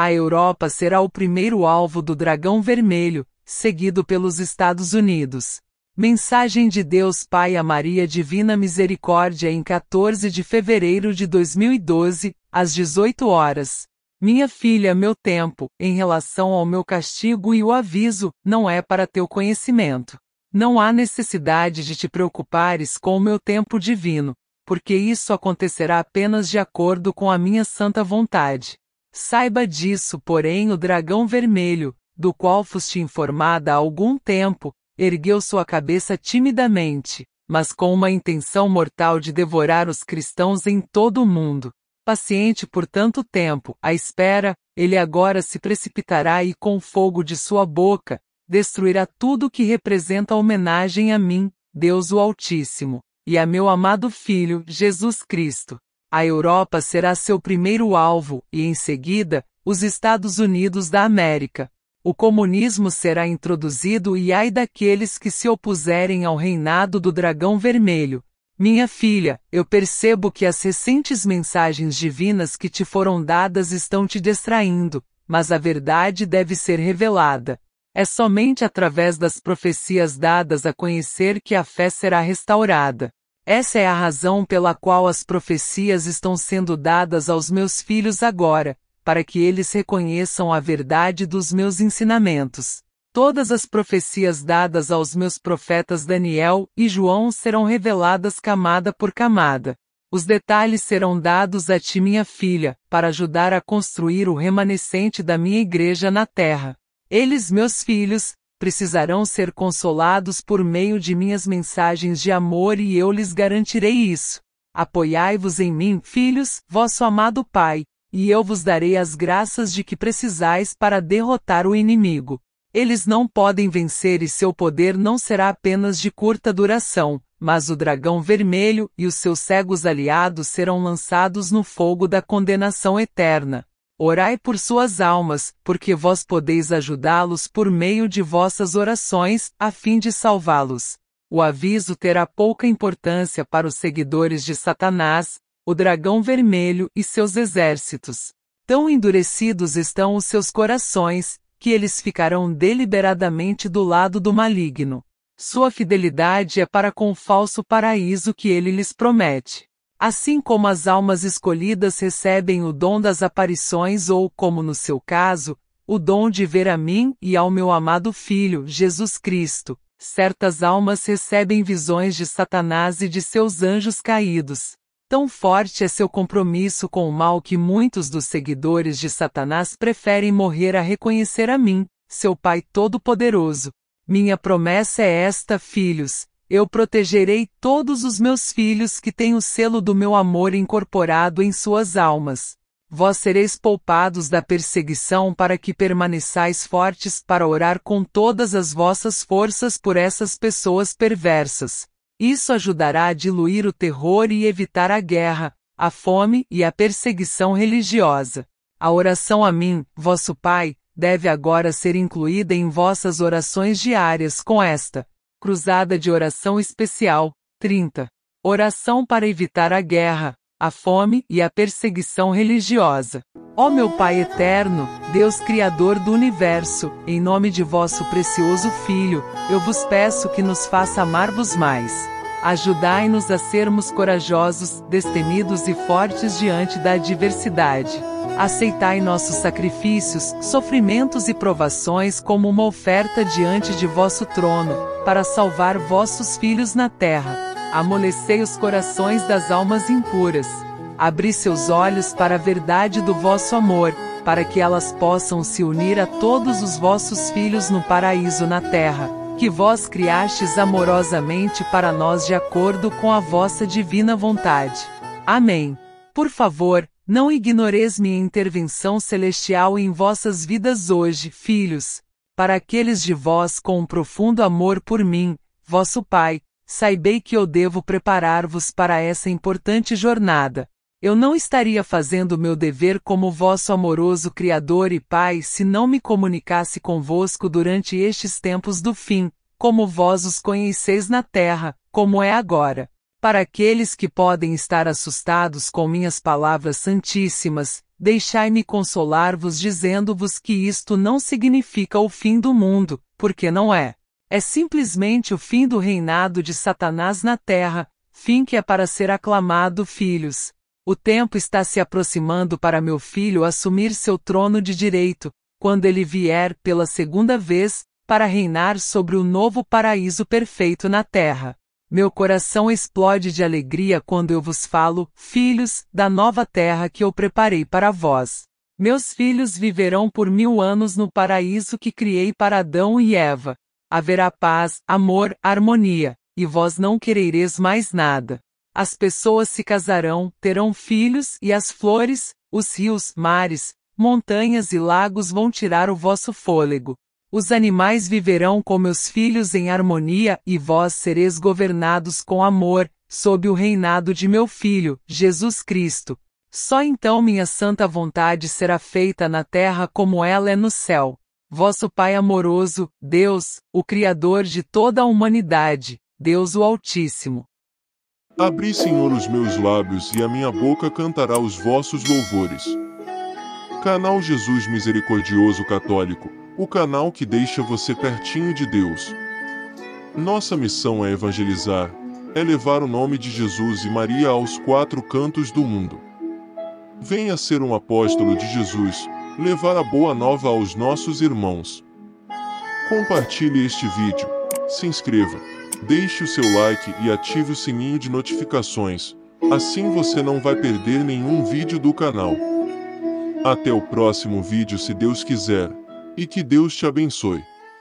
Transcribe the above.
A Europa será o primeiro alvo do dragão vermelho, seguido pelos Estados Unidos. Mensagem de Deus Pai a Maria Divina Misericórdia em 14 de fevereiro de 2012, às 18 horas. Minha filha, meu tempo, em relação ao meu castigo e o aviso, não é para teu conhecimento. Não há necessidade de te preocupares com o meu tempo divino, porque isso acontecerá apenas de acordo com a minha santa vontade. Saiba disso, porém, o dragão vermelho, do qual foste informada há algum tempo, ergueu sua cabeça timidamente, mas com uma intenção mortal de devorar os cristãos em todo o mundo. Paciente por tanto tempo, à espera, ele agora se precipitará e com o fogo de sua boca, destruirá tudo que representa homenagem a mim, Deus o Altíssimo, e a meu amado Filho, Jesus Cristo. A Europa será seu primeiro alvo, e em seguida, os Estados Unidos da América. O comunismo será introduzido e ai daqueles que se opuserem ao reinado do dragão vermelho. Minha filha, eu percebo que as recentes mensagens divinas que te foram dadas estão te distraindo, mas a verdade deve ser revelada. É somente através das profecias dadas a conhecer que a fé será restaurada. Essa é a razão pela qual as profecias estão sendo dadas aos meus filhos agora, para que eles reconheçam a verdade dos meus ensinamentos. Todas as profecias dadas aos meus profetas Daniel e João serão reveladas camada por camada. Os detalhes serão dados a ti, minha filha, para ajudar a construir o remanescente da minha igreja na terra. Eles, meus filhos, precisarão ser consolados por meio de minhas mensagens de amor e eu lhes garantirei isso. Apoiai-vos em mim, filhos, vosso amado Pai, e eu vos darei as graças de que precisais para derrotar o inimigo. Eles não podem vencer e seu poder não será apenas de curta duração, mas o dragão vermelho e os seus cegos aliados serão lançados no fogo da condenação eterna. Orai por suas almas, porque vós podeis ajudá-los por meio de vossas orações, a fim de salvá-los. O aviso terá pouca importância para os seguidores de Satanás, o dragão vermelho e seus exércitos. Tão endurecidos estão os seus corações, que eles ficarão deliberadamente do lado do maligno. Sua fidelidade é para com o falso paraíso que ele lhes promete. Assim como as almas escolhidas recebem o dom das aparições ou, como no seu caso, o dom de ver a mim e ao meu amado Filho, Jesus Cristo, certas almas recebem visões de Satanás e de seus anjos caídos. Tão forte é seu compromisso com o mal que muitos dos seguidores de Satanás preferem morrer a reconhecer a mim, seu Pai Todo-Poderoso. Minha promessa é esta, filhos, eu protegerei todos os meus filhos que têm o selo do meu amor incorporado em suas almas. Vós sereis poupados da perseguição para que permaneçais fortes para orar com todas as vossas forças por essas pessoas perversas. Isso ajudará a diluir o terror e evitar a guerra, a fome e a perseguição religiosa. A oração a mim, vosso Pai, deve agora ser incluída em vossas orações diárias com esta Cruzada de Oração Especial, 30. Oração para evitar a guerra, a fome e a perseguição religiosa. Ó meu Pai eterno, Deus Criador do universo, em nome de vosso precioso Filho, eu vos peço que nos faça amar-vos mais. Ajudai-nos a sermos corajosos, destemidos e fortes diante da adversidade. Aceitai nossos sacrifícios, sofrimentos e provações como uma oferta diante de vosso trono, para salvar vossos filhos na terra. Amolecei os corações das almas impuras. Abri seus olhos para a verdade do vosso amor, para que elas possam se unir a todos os vossos filhos no paraíso na terra, que vós criastes amorosamente para nós de acordo com a vossa divina vontade. Amém. Por favor, não ignoreis minha intervenção celestial em vossas vidas hoje, filhos. Para aqueles de vós com um profundo amor por mim, vosso Pai, saibei que eu devo preparar-vos para essa importante jornada. Eu não estaria fazendo meu dever como vosso amoroso Criador e Pai se não me comunicasse convosco durante estes tempos do fim, como vós os conheceis na terra, como é agora. Para aqueles que podem estar assustados com minhas palavras santíssimas, Deixai-me consolar-vos dizendo-vos que isto não significa o fim do mundo, porque não é. É simplesmente o fim do reinado de Satanás na terra, fim que é para ser aclamado filhos. O tempo está se aproximando para meu filho assumir seu trono de direito, quando ele vier pela segunda vez, para reinar sobre o novo paraíso perfeito na terra. Meu coração explode de alegria quando eu vos falo, filhos, da nova terra que eu preparei para vós. Meus filhos viverão por mil anos no paraíso que criei para Adão e Eva. Haverá paz, amor, harmonia, e vós não querereis mais nada. As pessoas se casarão, terão filhos, e as flores, os rios, mares, montanhas e lagos vão tirar o vosso fôlego. Os animais viverão com meus filhos em harmonia, e vós sereis governados com amor, sob o reinado de meu Filho, Jesus Cristo. Só então minha santa vontade será feita na terra como ela é no céu. Vosso Pai amoroso, Deus, o Criador de toda a humanidade, Deus o Altíssimo. Abri, Senhor, os meus lábios e a minha boca cantará os vossos louvores. Canal Jesus Misericordioso Católico, o canal que deixa você pertinho de Deus. Nossa missão é evangelizar, é levar o nome de Jesus e Maria aos quatro cantos do mundo. Venha ser um apóstolo de Jesus, levar a boa nova aos nossos irmãos. Compartilhe este vídeo, se inscreva, deixe o seu like e ative o sininho de notificações, assim você não vai perder nenhum vídeo do canal. Até o próximo vídeo se Deus quiser, e que Deus te abençoe.